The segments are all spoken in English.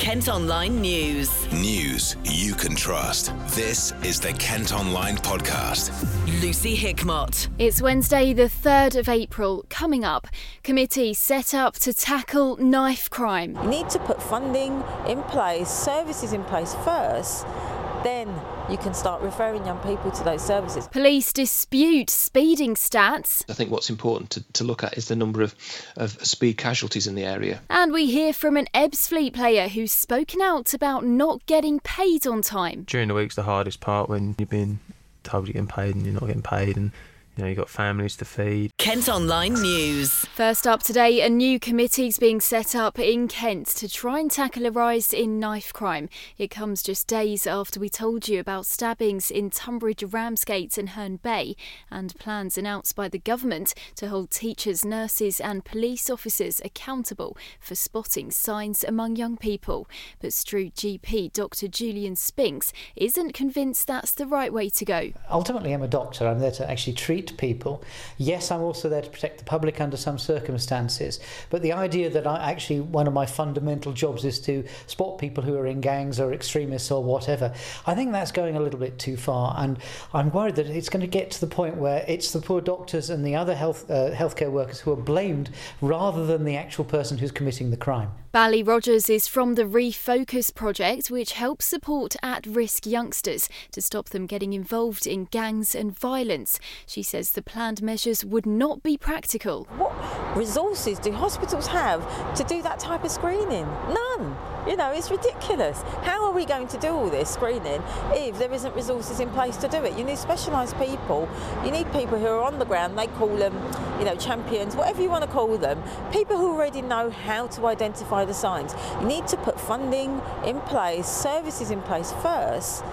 Kent Online News. News you can trust. This is the Kent Online Podcast. Lucy Hickmott. It's Wednesday, the 3rd of April. Coming up, committee set up to tackle knife crime. You need to put funding in place, services in place first, then you can start referring young people to those services. Police dispute speeding stats. I think what's important to, to look at is the number of, of speed casualties in the area. And we hear from an Ebbsfleet player who's spoken out about not getting paid on time. During the week's the hardest part when you've been told you're getting paid and you're not getting paid and you know, you've got families to feed. Kent Online News. First up today, a new committee's being set up in Kent to try and tackle a rise in knife crime. It comes just days after we told you about stabbings in Tonbridge, Ramsgate, and Herne Bay, and plans announced by the government to hold teachers, nurses, and police officers accountable for spotting signs among young people. But Strood GP Dr. Julian Spinks isn't convinced that's the right way to go. Ultimately, I'm a doctor. I'm there to actually treat people. Yes, I'm also there to protect the public under some circumstances. But the idea that I actually one of my fundamental jobs is to spot people who are in gangs or extremists or whatever, I think that's going a little bit too far. And I'm worried that it's going to get to the point where it's the poor doctors and the other health uh, healthcare workers who are blamed rather than the actual person who's committing the crime. Bally Rogers is from the Refocus project, which helps support at risk youngsters to stop them getting involved in gangs and violence. She says the planned measures would not be practical. What resources do hospitals have to do that type of screening? None. You know, it's ridiculous. How are we going to do all this screening if there isn't resources in place to do it? You need specialised people. You need people who are on the ground. They call them, you know, champions, whatever you want to call them. People who already know how to identify the signs. You need to put funding in place, services in place first,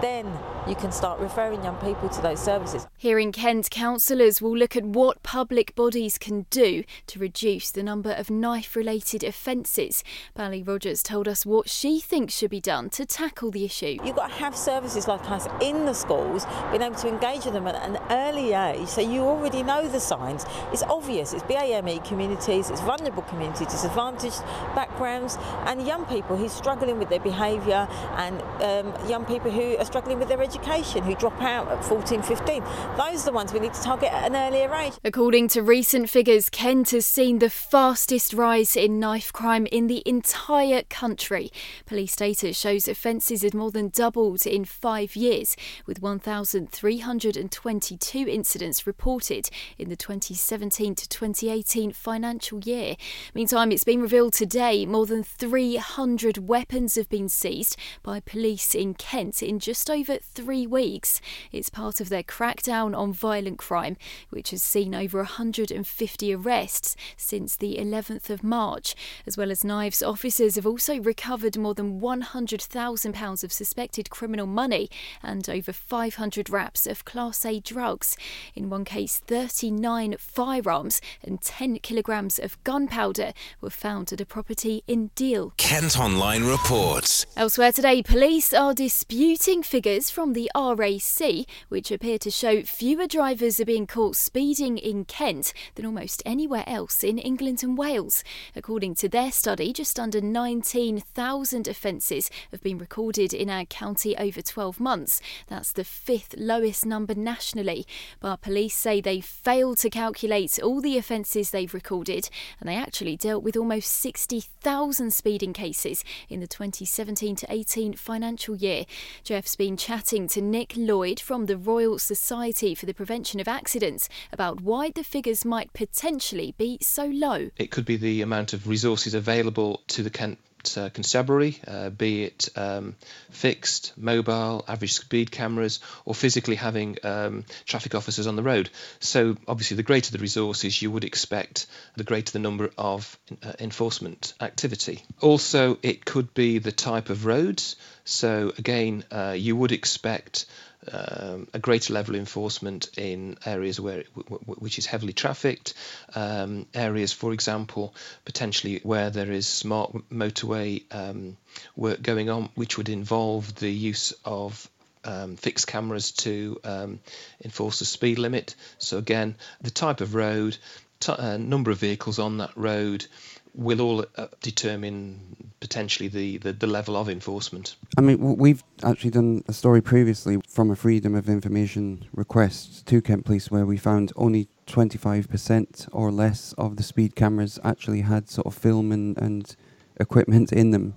then you can start referring young people to those services. Here in Kent, councillors will look at what public bodies can do to reduce the number of knife related offences. Bally Rogers told us what she thinks should be done to tackle the issue. You've got to have services like us in the schools, being able to engage with them at an early age so you already know the signs. It's obvious, it's BAME communities, it's vulnerable communities, disadvantaged backgrounds, and young people who are struggling with their behaviour, and um, young people who are struggling with their education, who drop out at 14, 15. Those are the ones we need to target at an earlier age. According to recent figures, Kent has seen the fastest rise in knife crime in the entire country. Police data shows offences had more than doubled in five years, with 1,322 incidents reported in the 2017 to 2018 financial year. Meantime, it's been revealed today more than 300 weapons have been seized by police in Kent in just over three weeks. It's part of their crackdown on violent crime, which has seen over 150 arrests since the 11th of March. As well as knives, officers have also recovered more than £100,000 of suspected criminal money and over 500 wraps of Class A drugs. In one case, 39 firearms and 10 kilograms of gunpowder were found at a property in Deal. Kent Online reports. Elsewhere today, police are disputing figures from the RAC, which appear to show fewer drivers are being caught speeding in Kent than almost anywhere else in England and Wales. According to their study, just under 19,000 offences have been recorded in our county over 12 months. That's the fifth lowest number nationally. But police say they failed to calculate all the offences they've recorded, and they actually dealt with almost 60,000 speeding cases in the 2017 to 18 financial year. Jeff's been chatting to Nick Lloyd from the Royal Society for the Prevention of Accidents about why the figures might potentially be so low. It could be the amount of resources available to the Kent uh, constabulary, uh, be it um, fixed, mobile, average speed cameras, or physically having um, traffic officers on the road. So, obviously, the greater the resources, you would expect the greater the number of uh, enforcement activity. Also, it could be the type of roads. So, again, uh, you would expect um, a greater level of enforcement in areas where which is heavily trafficked, um, areas, for example, potentially where there is smart motorway um, work going on, which would involve the use of um, fixed cameras to um, enforce the speed limit. So again, the type of road, t- uh, number of vehicles on that road, will all uh, determine potentially the, the, the level of enforcement. I mean, we've actually done a story previously from a Freedom of Information request to Kent Police where we found only 25% or less of the speed cameras actually had sort of film and, and equipment in them.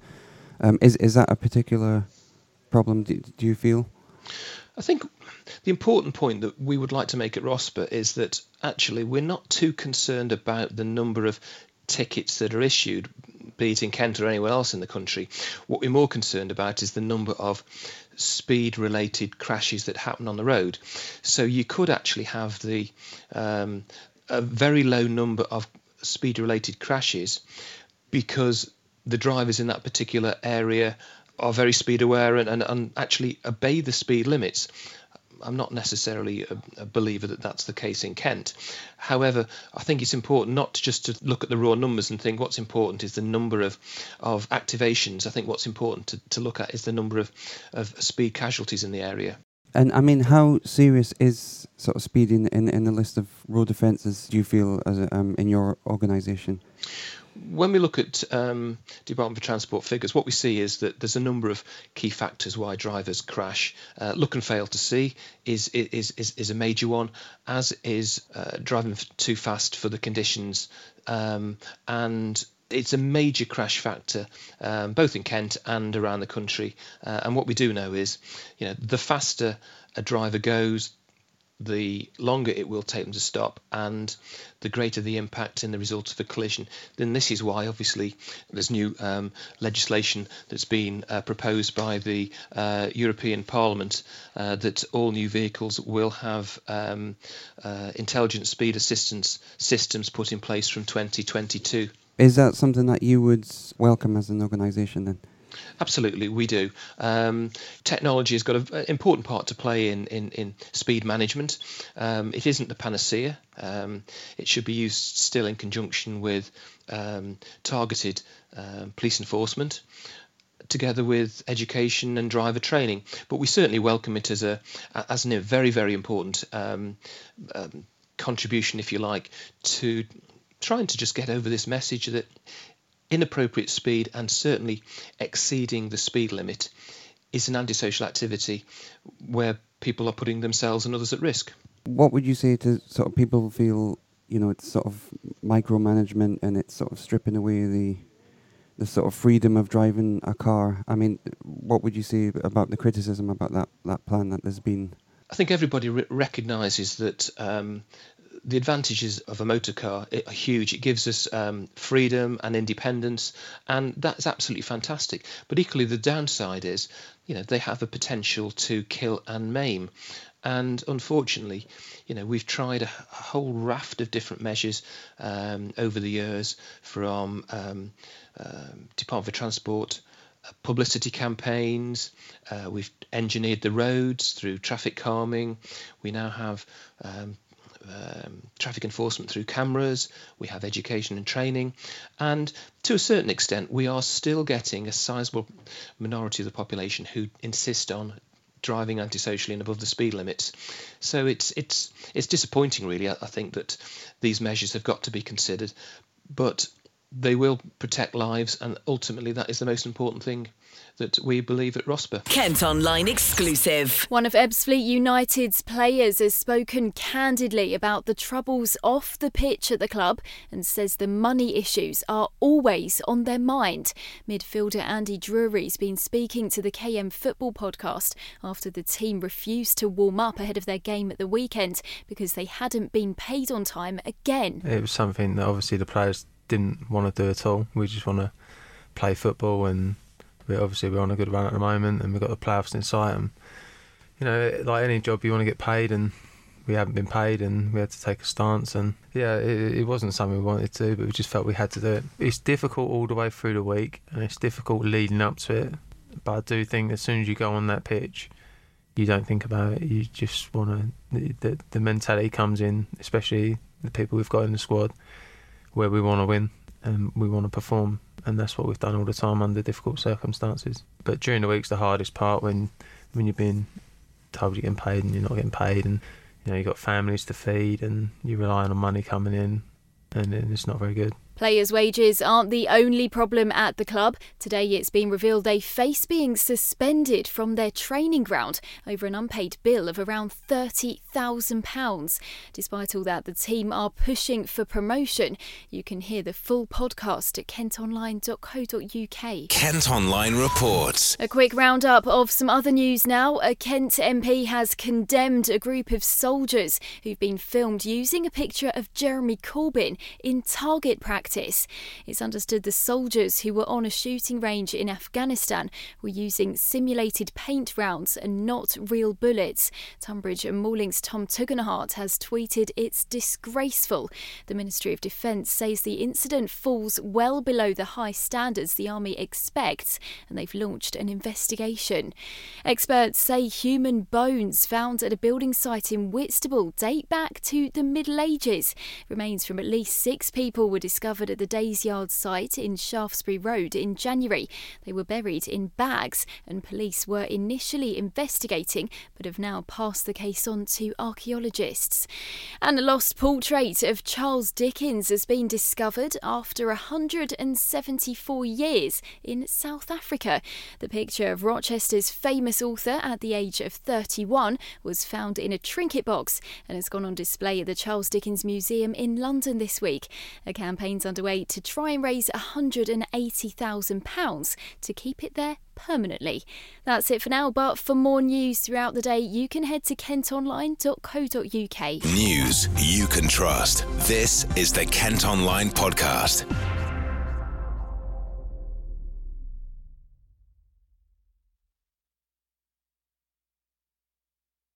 Um, is, is that a particular problem, do, do you feel? I think the important point that we would like to make at ROSPA is that actually we're not too concerned about the number of tickets that are issued, be it in Kent or anywhere else in the country. What we're more concerned about is the number of speed related crashes that happen on the road. So you could actually have the um, a very low number of speed related crashes because the drivers in that particular area are very speed aware and, and, and actually obey the speed limits. I'm not necessarily a, a, believer that that's the case in Kent. However, I think it's important not just to look at the raw numbers and think what's important is the number of, of activations. I think what's important to, to look at is the number of, of speed casualties in the area. And I mean, how serious is sort of speeding in, in the list of road offences, do you feel, as a, um, in your organisation? When we look at um, Department for Transport figures, what we see is that there's a number of key factors why drivers crash. Uh, look and fail to see is is is, is a major one, as is uh, driving too fast for the conditions, um, and it's a major crash factor, um, both in Kent and around the country. Uh, and what we do know is, you know, the faster a driver goes, the longer it will take them to stop and the greater the impact in the result of a collision. Then this is why, obviously, there's new um, legislation that's been uh, proposed by the uh, European Parliament uh, that all new vehicles will have um, uh, intelligent speed assistance systems put in place from 2022. Is that something that you would welcome as an organisation then? Absolutely, we do. Um, technology has got an important part to play in, in, in speed management. Um, it isn't the panacea. Um, it should be used still in conjunction with um, targeted um, police enforcement together with education and driver training. But we certainly welcome it as a as a very very important um, um, contribution, if you like, to trying to just get over this message that inappropriate speed and certainly exceeding the speed limit is an antisocial activity where people are putting themselves and others at risk. What would you say to sort of people feel, you know, it's sort of micromanagement and it's sort of stripping away the the sort of freedom of driving a car? I mean, what would you say about the criticism about that, that plan that there's been? I think everybody re- recognises that um, the advantages of a motor car are huge. It gives us um, freedom and independence, and that's absolutely fantastic. But equally, the downside is, you know, they have a potential to kill and maim. And unfortunately, you know, we've tried a, whole raft of different measures um, over the years from um, uh, Department for Transport. Uh, publicity campaigns. Uh, we've engineered the roads through traffic calming. We now have um, um, traffic enforcement through cameras, we have education and training, and to a certain extent, we are still getting a sizable minority of the population who insist on driving antisocially and above the speed limits. So it's it's it's disappointing, really. I, I think that these measures have got to be considered, but they will protect lives, and ultimately, that is the most important thing that we believe at ROSPA. Kent Online exclusive. One of Ebbsfleet United's players has spoken candidly about the troubles off the pitch at the club and says the money issues are always on their mind. Midfielder Andy Drury's been speaking to the KM Football podcast after the team refused to warm up ahead of their game at the weekend because they hadn't been paid on time again. It was something that obviously the players didn't want to do at all. We just want to play football and we obviously we're on a good run at the moment, and we've got the playoffs in sight. And you know, like any job, you want to get paid, and we haven't been paid, and we had to take a stance. And yeah, it, it wasn't something we wanted to, do, but we just felt we had to do it. It's difficult all the way through the week, and it's difficult leading up to it. But I do think as soon as you go on that pitch, you don't think about it. You just want to. The, the mentality comes in, especially the people we've got in the squad, where we want to win and we want to perform and that's what we've done all the time under difficult circumstances. But during the week's the hardest part when when you're being told you're getting paid and you're not getting paid, and you know you've got families to feed and you're relying on money coming in, and it's not very good. Players' wages aren't the only problem at the club. Today it's been revealed they face being suspended from their training ground over an unpaid bill of around £30,000. Despite all that, the team are pushing for promotion. You can hear the full podcast at kentonline.co.uk. Kent Online reports. A quick roundup of some other news now. A Kent MP has condemned a group of soldiers who've been filmed using a picture of Jeremy Corbyn in target practice practice. It's understood the soldiers who were on a shooting range in Afghanistan were using simulated paint rounds and not real bullets. Tonbridge and Malling's Tom Tugendhat has tweeted it's disgraceful. The Ministry of Defence says the incident falls well below the high standards the Army expects and they've launched an investigation. Experts say human bones found at a building site in Whitstable date back to the Middle Ages. Remains from at least six people were discovered discovered at the Days Yard site in Shaftesbury Road in January. They were buried in bags, and police were initially investigating but have now passed the case on to archaeologists. And a lost portrait of Charles Dickens has been discovered after 174 years in South Africa. The picture of Rochester's famous author at the age of 31 was found in a trinket box and has gone on display at the Charles Dickens Museum in London this week. A campaign underway to try and raise £180,000 to keep it there permanently. That's it for now, but for more news throughout the day, you can head to kentonline.co.uk. News you can trust. This is the Kent Online Podcast.